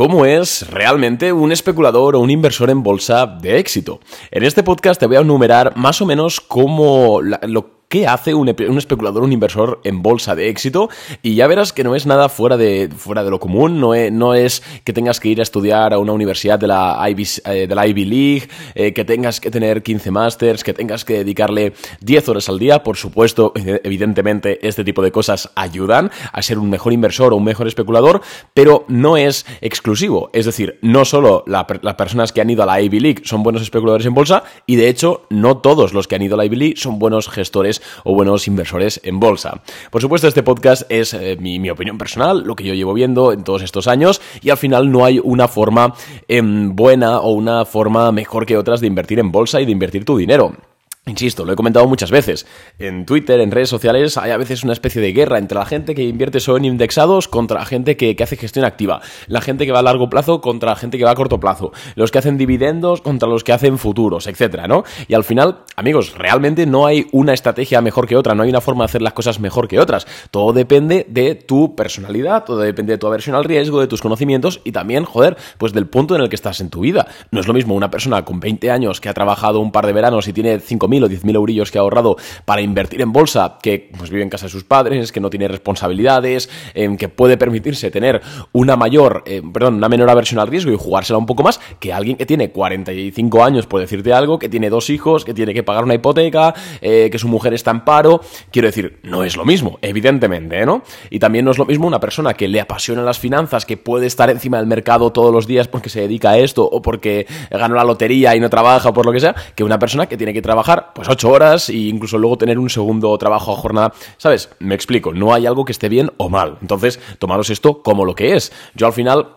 cómo es realmente un especulador o un inversor en bolsa de éxito. En este podcast te voy a enumerar más o menos cómo lo qué hace un, especulador, un inversor en bolsa de éxito y ya verás que no es nada fuera de, fuera de lo común, no es, no es que tengas que ir a estudiar a una universidad de la Ivy, eh, de la Ivy League, eh, que tengas que tener 15 másters, que tengas que dedicarle 10 horas al día, por supuesto, evidentemente este tipo de cosas ayudan a ser un mejor inversor o un mejor especulador, pero no es exclusivo, es decir, no solo las personas que han ido a la Ivy League son buenos especuladores en bolsa y de hecho no todos los que han ido a la Ivy League son buenos gestores o buenos inversores en bolsa. Por supuesto, este podcast es eh, mi, opinión personal, lo que yo llevo viendo en todos estos años y al final no hay una forma em, buena o una forma mejor que otras de invertir en bolsa y de invertir tu dinero. Insisto, lo he comentado muchas veces. En Twitter, en redes sociales, hay a veces una especie de guerra entre la gente que invierte solo en indexados contra la gente que, hace gestión activa. La gente que va a largo plazo contra la gente que va a corto plazo. Los que hacen dividendos contra los que hacen futuros, etcétera, ¿no? Y al final, amigos, realmente no hay una estrategia mejor que otra, no hay una forma de hacer las cosas mejor que otras. Todo depende de tu personalidad, todo depende de tu aversión al riesgo, de tus conocimientos y también, joder, pues del punto en el que estás en tu vida. No es lo mismo una persona con 20 años que ha trabajado un par de veranos y tiene 5 o 10.000 eurillos que ha ahorrado para invertir en bolsa, que pues vive en casa de sus padres, que no tiene responsabilidades, em, que puede permitirse tener una mayor, em, perdón, una menor aversión al riesgo y jugársela un poco más que alguien que tiene 45 años, por decirte algo, que tiene dos hijos, que tiene que pagar una hipoteca, eh, que su mujer está en paro. Quiero decir, no es lo mismo, evidentemente, ¿no? Y también no es lo mismo una persona que le apasiona las finanzas, que puede estar encima del mercado todos los días porque se dedica a esto o porque ganó la lotería y no trabaja o por lo que sea, que una persona que tiene que trabajar pues ocho horas e incluso luego tener un segundo trabajo a jornada. ¿Sabes? Me explico, no hay algo que esté bien o mal. Entonces, tomaros esto como lo que es. Yo al final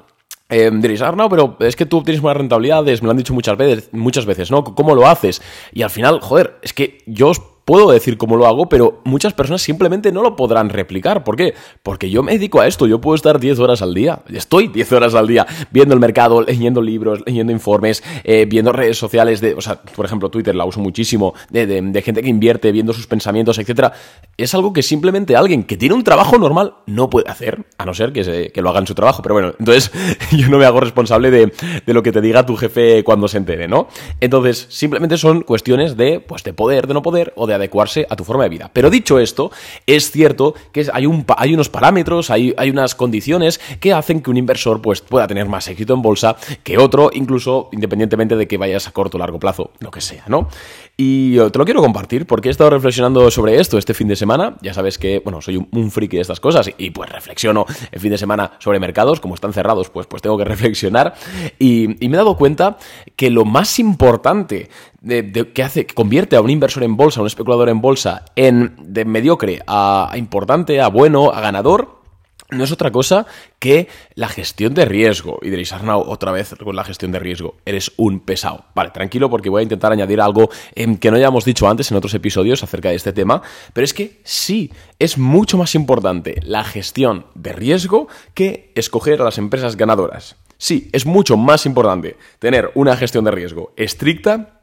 eh, diréis, ah, no, pero es que tú tienes buenas rentabilidades, me lo han dicho muchas veces, muchas veces, ¿no? ¿Cómo lo haces? Y al final, joder, es que yo os puedo decir cómo lo hago, pero muchas personas simplemente no lo podrán replicar. ¿Por qué? Porque yo me dedico a esto, yo puedo estar 10 horas al día, estoy 10 horas al día viendo el mercado, leyendo libros, leyendo informes, eh, viendo redes sociales de, o sea, por ejemplo, Twitter la uso muchísimo, de, gente que invierte, viendo sus pensamientos, etcétera. Es algo que simplemente alguien que tiene un trabajo normal no puede hacer, a no ser que, lo haga en su trabajo. Pero bueno, entonces yo no me hago responsable de, de lo que te diga tu jefe cuando se entere, ¿no? Entonces, simplemente son cuestiones de, pues, de poder, de no poder o de adecuarse a tu forma de vida. Pero dicho esto, es cierto que hay, un, unos parámetros, hay, unas condiciones que hacen que un inversor pues, pueda tener más éxito en bolsa que otro, incluso independientemente de que vayas a corto o largo plazo, lo que sea, ¿no? Y te lo quiero compartir porque he estado reflexionando sobre esto este fin de semana. Ya sabes que, bueno, soy un, friki de estas cosas y, pues reflexiono el fin de semana sobre mercados. Como están cerrados, pues, pues tengo que reflexionar. Y, me he dado cuenta que lo más importante de, que hace, que convierte a un inversor en bolsa, a un especulador en bolsa, en de mediocre a importante, a bueno, a ganador, no es otra cosa que la gestión de riesgo. Y diréis, Arnau, otra vez con la gestión de riesgo. Eres un pesado. Vale, tranquilo porque voy a intentar añadir algo que no hayamos dicho antes en otros episodios acerca de este tema. Pero es que sí, es mucho más importante la gestión de riesgo que escoger a las empresas ganadoras. Sí, es mucho más importante tener una gestión de riesgo estricta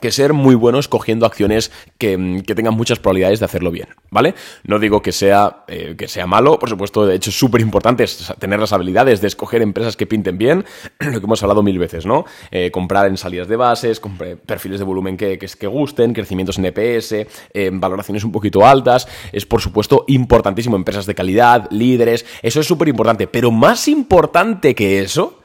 que ser muy bueno escogiendo acciones que, tengan muchas probabilidades de hacerlo bien, ¿vale? No digo que sea, eh, que sea malo, por supuesto, de hecho es súper importante tener las habilidades de escoger empresas que pinten bien, lo que hemos hablado mil veces, ¿no? Eh, comprar en salidas de bases, perfiles de volumen que, que, gusten, crecimientos en EPS, eh, valoraciones un poquito altas, es por supuesto importantísimo, empresas de calidad, líderes, eso es súper importante, pero más importante que eso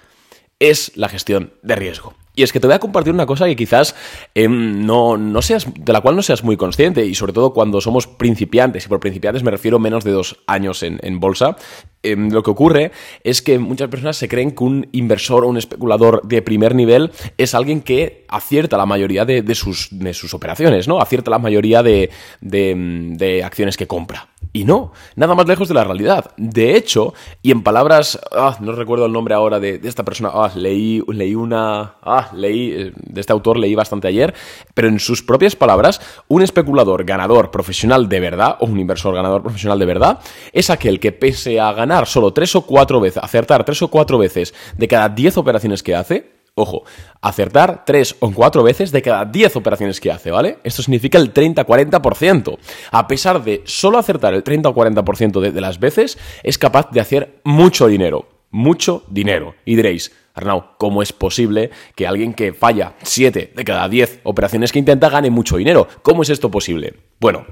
es la gestión de riesgo. Y es que te voy a compartir una cosa que quizás em, no, no, seas, de la cual no seas muy consciente, y sobre todo cuando somos principiantes, y por principiantes me refiero menos de dos años en, en bolsa, Em, lo que ocurre es que muchas personas se creen que un inversor o un especulador de primer nivel es alguien que acierta la mayoría de, sus, de sus, operaciones, ¿no? Acierta la mayoría de, de, acciones que compra. Y no, nada más lejos de la realidad. De hecho, y en palabras, ah, no recuerdo el nombre ahora de, esta persona, ah, leí, leí una, ah, leí, eh, de este autor leí bastante ayer, pero en sus propias palabras, un especulador ganador profesional de verdad, o un inversor ganador profesional de verdad, es aquel que pese a ganar solo tres o cuatro veces, acertar tres o cuatro veces de cada diez operaciones que hace, ojo, acertar tres o cuatro veces de cada diez operaciones que hace, ¿vale? Esto significa el 30-40%. A pesar de solo acertar el 30 o 40% de, de las veces, es capaz de hacer mucho dinero. mucho dinero. Y diréis, Arnau, ¿cómo es posible que alguien que falla 7 de cada 10 operaciones que intenta gane mucho dinero? ¿Cómo es esto posible? Bueno,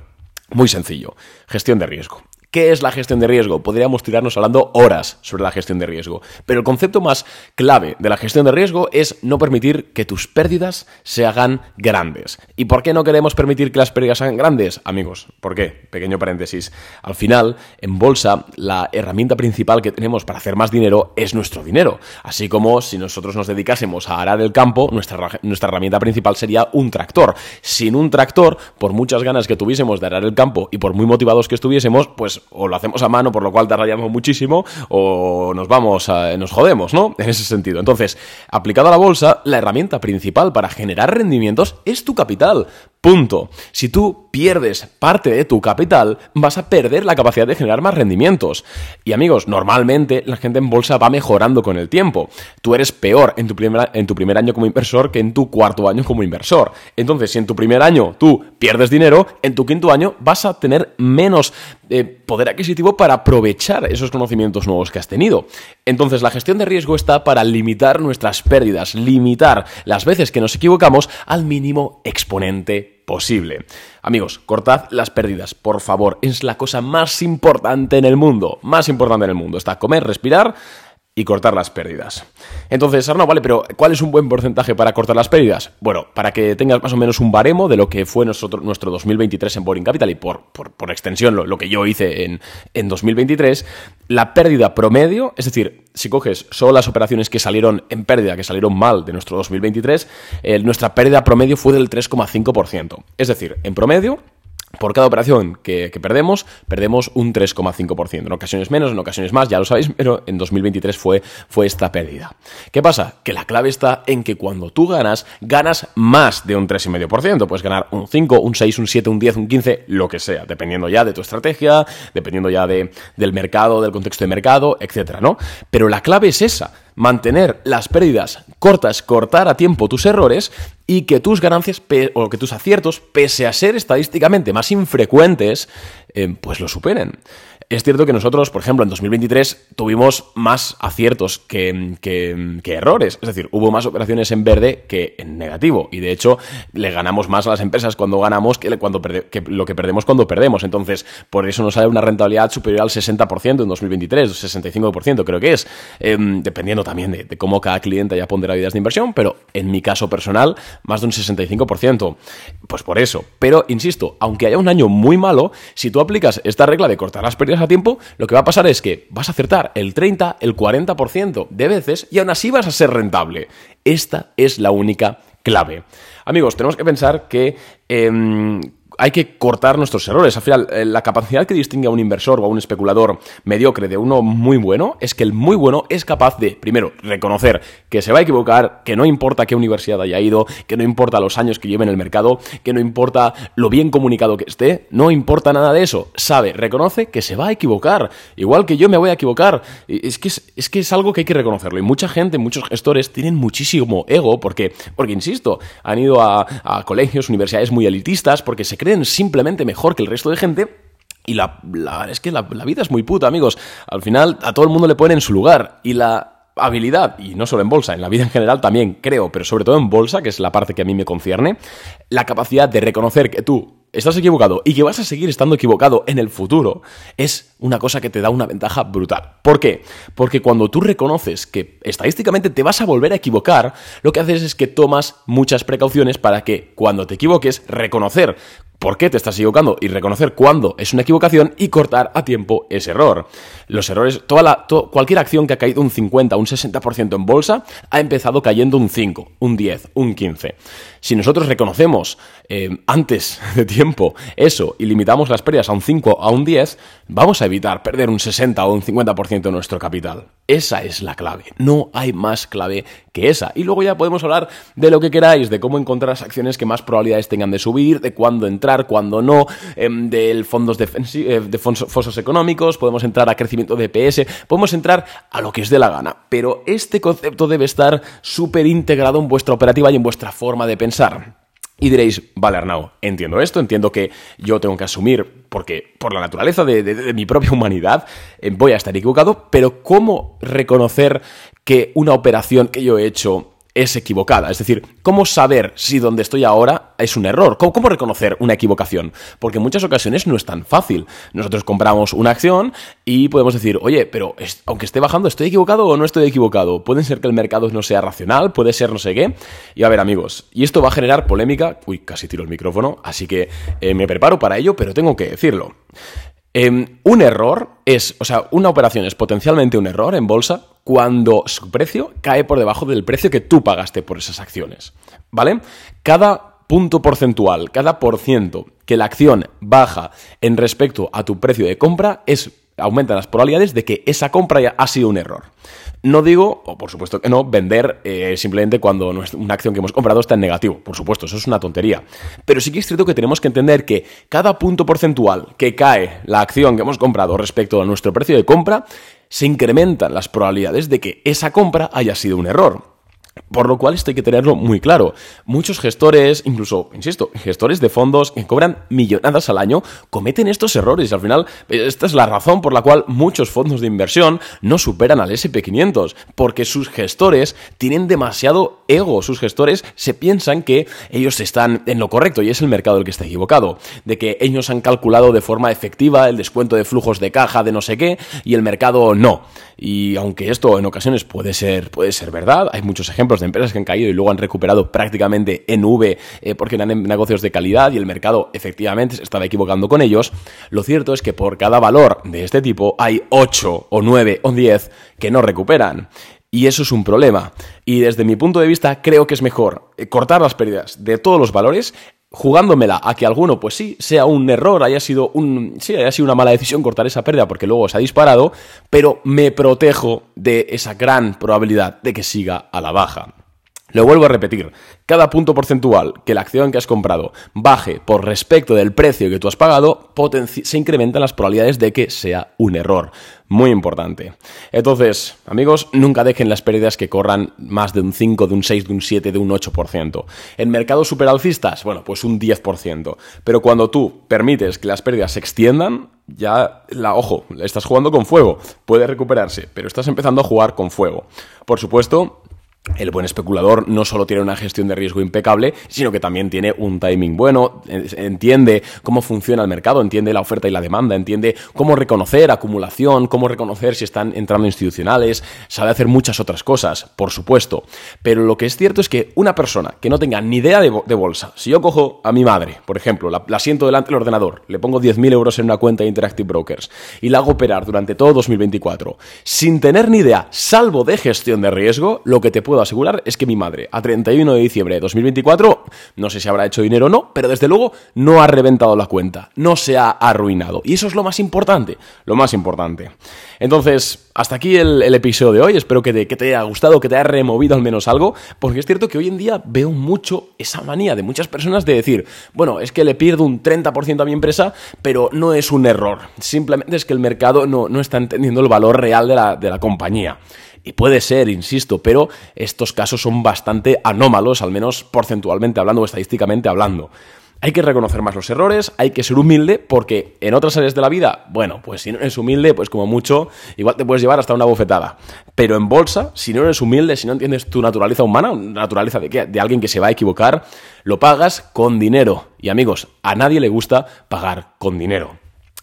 muy sencillo. Gestión de riesgo. ¿Qué es la gestión de riesgo? Podríamos tirarnos hablando horas sobre la gestión de riesgo, pero el concepto más clave de la gestión de riesgo es no permitir que tus pérdidas se hagan grandes. ¿Y por qué no queremos permitir que las pérdidas se hagan grandes? Amigos, ¿por qué? Pequeño paréntesis. Al final, en bolsa, la herramienta principal que tenemos para hacer más dinero es nuestro dinero. Así como si nosotros nos dedicásemos a arar el campo, nuestra, nuestra herramienta principal sería un tractor. Sin un tractor, por muchas ganas que tuviésemos de arar el campo y por muy motivados que estuviésemos, pues o lo hacemos a mano, por lo cual tardaríamos muchísimo, o nos vamos, a, nos jodemos, ¿no? En ese sentido. Entonces, aplicado a la bolsa, la herramienta principal para generar rendimientos es tu capital. Punto. Si tú pierdes parte de tu capital, vas a perder la capacidad de generar más rendimientos. Y amigos, normalmente la gente en bolsa va mejorando con el tiempo. Tú eres peor en tu, primer, en tu primer año como inversor que en tu cuarto año como inversor. Entonces, si en tu primer año tú pierdes dinero, en tu quinto año vas a tener menos eh, poder adquisitivo para aprovechar esos conocimientos nuevos que has tenido. Entonces, la gestión de riesgo está para limitar nuestras pérdidas, limitar las veces que nos equivocamos al mínimo exponente posible. Amigos, cortad las pérdidas, por favor. Es la cosa más importante en el mundo. Más importante en el mundo. Está comer, respirar y cortar las pérdidas. Entonces, Arnaud, vale, pero ¿cuál es un buen porcentaje para cortar las pérdidas? Bueno, para que tengas más o menos un baremo de lo que fue nuestro, nuestro 2023 en Boring Capital y por, por, extensión lo, que yo hice en, en 2023, la pérdida promedio, es decir, si coges solo las operaciones que salieron en pérdida, que salieron mal de nuestro 2023, eh, nuestra pérdida promedio fue del 3,5%. Es decir, en promedio por cada operación que, perdemos, perdemos un 3,5%. En ocasiones menos, en ocasiones más, ya lo sabéis, pero en 2023 fue, fue esta pérdida. ¿Qué pasa? Que la clave está en que cuando tú ganas, ganas más de un 3,5%. Puedes ganar un 5, un 6, un 7, un 10, un 15, lo que sea, dependiendo ya de tu estrategia, dependiendo ya de, del mercado, del contexto de mercado, etcétera, ¿no? Pero la clave es esa mantener las pérdidas cortas, cortar a tiempo tus errores y que tus ganancias o que tus aciertos, pese a ser estadísticamente más infrecuentes, eh, pues lo superen. Es cierto que nosotros, por ejemplo, en 2023 tuvimos más aciertos que, errores. Es decir, hubo más operaciones en verde que en negativo. Y de hecho, le ganamos más a las empresas cuando ganamos que, cuando que lo que perdemos cuando perdemos. Entonces, por eso nos sale una rentabilidad superior al 60% en 2023, 65% creo que es. Em, dependiendo también de, cómo cada cliente haya ponderado ideas de inversión. Pero en mi caso personal, más de un 65%. Pues por eso. Pero, insisto, aunque haya un año muy malo, si tú aplicas esta regla de cortar las pérdidas a tiempo, lo que va a pasar es que vas a acertar el 30, el 40% de veces y aún así vas a ser rentable. Esta es la única clave. Amigos, tenemos que pensar que em, hay que cortar nuestros errores. Al final, eh, la capacidad que distingue a un inversor o a un especulador mediocre de uno muy bueno es que el muy bueno es capaz de, primero, reconocer que se va a equivocar, que no importa qué universidad haya ido, que no importa los años que lleve en el mercado, que no importa lo bien comunicado que esté, no importa nada de eso. Sabe, reconoce que se va a equivocar. Igual que yo me voy a equivocar. Es que es, algo que hay que reconocerlo. Y mucha gente, muchos gestores tienen muchísimo ego porque, porque insisto, han ido a colegios, universidades muy elitistas porque se creen simplemente mejor que el resto de gente. Y la, es que la, vida es muy puta, amigos. Al final a todo el mundo le ponen en su lugar. Y la habilidad, y no solo en bolsa, en la vida en general también creo, pero sobre todo en bolsa, que es la parte que a mí me concierne, la capacidad de reconocer que tú estás equivocado y que vas a seguir estando equivocado en el futuro, es una cosa que te da una ventaja brutal. ¿Por qué? Porque cuando tú reconoces que estadísticamente te vas a volver a equivocar, lo que haces es que tomas muchas precauciones para que cuando te equivoques, reconocer por qué te estás equivocando y reconocer cuándo es una equivocación y cortar a tiempo ese error. Los errores, toda la, cualquier acción que ha caído un 50, un 60% en bolsa, ha empezado cayendo un 5, un 10, un 15. Si nosotros reconocemos eh, antes de tiempo eso y limitamos las pérdidas a un 5, a un 10, vamos a evitar perder un 60 o un 50% de nuestro capital. Esa es la clave. No hay más clave que esa. Y luego ya podemos hablar de lo que queráis, de cómo encontrar las acciones que más probabilidades tengan de subir, de cuándo entrar, cuándo no, em, del fondos eh, de fosos económicos, podemos entrar a crecimiento de PS, podemos entrar a lo que os dé la gana. Pero este concepto debe estar súper integrado en vuestra operativa y en vuestra forma de pensar. Y diréis, vale, Arnau, entiendo esto, entiendo que yo tengo que asumir, porque por la naturaleza de, mi propia humanidad, eh, voy a estar equivocado, pero ¿cómo reconocer que una operación que yo he hecho es equivocada. Es decir, ¿cómo saber si donde estoy ahora es un error? ¿Cómo, reconocer una equivocación? Porque en muchas ocasiones no es tan fácil. Nosotros compramos una acción y podemos decir, oye, pero aunque esté bajando, ¿estoy equivocado o no estoy equivocado? Puede ser que el mercado no sea racional, puede ser no sé qué. Y a ver, amigos, y esto va a generar polémica. Uy, casi tiro el micrófono, así que eh, me preparo para ello, pero tengo que decirlo. Em, un error es, o sea, una operación es potencialmente un error en bolsa cuando su precio cae por debajo del precio que tú pagaste por esas acciones. ¿Vale? Cada punto porcentual, cada por ciento que la acción baja en respecto a tu precio de compra es aumentan las probabilidades de que esa compra ya ha sido un error. No digo, o por supuesto que no, vender eh, simplemente cuando una acción que hemos comprado está en negativo. Por supuesto, eso es una tontería. Pero sí que es cierto que tenemos que entender que cada punto porcentual que cae la acción que hemos comprado respecto a nuestro precio de compra, se incrementan las probabilidades de que esa compra haya sido un error. Por lo cual esto hay que tenerlo muy claro. Muchos gestores, incluso, insisto, gestores de fondos que cobran millonadas al año, cometen estos errores. Al final, esta es la razón por la cual muchos fondos de inversión no superan al SP500, porque sus gestores tienen demasiado ego. Sus gestores se piensan que ellos están en lo correcto y es el mercado el que está equivocado. De que ellos han calculado de forma efectiva el descuento de flujos de caja de no sé qué y el mercado no. Y aunque esto en ocasiones puede ser, puede ser verdad, hay muchos ejemplos de empresas que han caído y luego han recuperado prácticamente en V eh, porque eran negocios de calidad y el mercado efectivamente se estaba equivocando con ellos, lo cierto es que por cada valor de este tipo hay 8 o 9 o 10 que no recuperan. Y eso es un problema. Y desde mi punto de vista creo que es mejor eh, cortar las pérdidas de todos los valores jugándomela a que alguno, pues sí, sea un error, haya sido un, sí, haya sido una mala decisión cortar esa pérdida porque luego se ha disparado, pero me protejo de esa gran probabilidad de que siga a la baja. Lo vuelvo a repetir, cada punto porcentual que la acción que has comprado baje por respecto del precio que tú has pagado, se incrementan las probabilidades de que sea un error. Muy importante. Entonces, amigos, nunca dejen las pérdidas que corran más de un 5, de un 6, de un 7, de un 8%. En mercados superalcistas, bueno, pues un 10%. Pero cuando tú permites que las pérdidas se extiendan, ya, la, ojo, estás jugando con fuego. Puede recuperarse, pero estás empezando a jugar con fuego. Por supuesto, el buen especulador no solo tiene una gestión de riesgo impecable, sino que también tiene un timing bueno, entiende cómo funciona el mercado, entiende la oferta y la demanda, entiende cómo reconocer acumulación, cómo reconocer si están entrando institucionales, sabe hacer muchas otras cosas, por supuesto. Pero lo que es cierto es que una persona que no tenga ni idea de, bolsa, si yo cojo a mi madre, por ejemplo, la, siento delante del ordenador, le pongo 10.000 euros en una cuenta de Interactive Brokers y la hago operar durante todo 2024, sin tener ni idea, salvo de gestión de riesgo, lo que te puedo asegurar es que mi madre, a 31 de diciembre de 2024, no sé si habrá hecho dinero o no, pero desde luego no ha reventado la cuenta, no se ha arruinado. Y eso es lo más importante, lo más importante. Entonces, hasta aquí el, episodio de hoy, espero que te, que te haya gustado, que te haya removido al menos algo, porque es cierto que hoy en día veo mucho esa manía de muchas personas de decir, bueno, es que le pierdo un 30% a mi empresa, pero no es un error, simplemente es que el mercado no, no está entendiendo el valor real de la, de la compañía. Y puede ser, insisto, pero estos casos son bastante anómalos, al menos porcentualmente hablando o estadísticamente hablando. Hay que reconocer más los errores, hay que ser humilde, porque en otras áreas de la vida, bueno, pues si no eres humilde, pues como mucho, igual te puedes llevar hasta una bofetada. Pero en bolsa, si no eres humilde, si no entiendes tu naturaleza humana, naturaleza de, de alguien que se va a equivocar, lo pagas con dinero. Y amigos, a nadie le gusta pagar con dinero.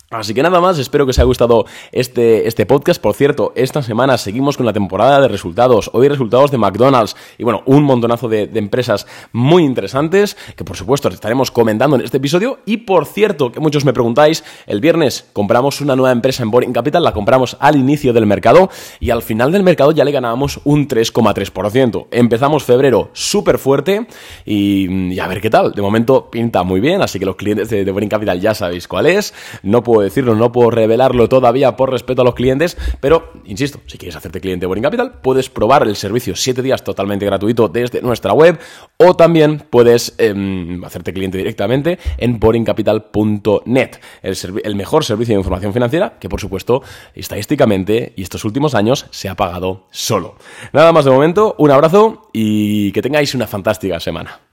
Así que nada más, espero que os haya gustado este, este podcast. Por cierto, esta semana seguimos con la temporada de resultados. Hoy resultados de McDonald's y bueno, un montonazo de, empresas muy interesantes que por supuesto estaremos comentando en este episodio. Y por cierto, que muchos me preguntáis, el viernes compramos una nueva empresa en Boring Capital, la compramos al inicio del mercado y al final del mercado ya le ganábamos un 3,3%. Empezamos febrero súper fuerte y, a ver qué tal. De momento pinta muy bien, así que los clientes de, de Boring Capital ya sabéis cuál es. No puedo decirlo, no puedo revelarlo todavía por respeto a los clientes, pero insisto, si quieres hacerte cliente de Boring Capital, puedes probar el servicio 7 días totalmente gratuito desde nuestra web o también puedes em, hacerte cliente directamente en boringcapital.net, el, el mejor servicio de información financiera que por supuesto estadísticamente y estos últimos años se ha pagado solo. Nada más de momento, un abrazo y que tengáis una fantástica semana.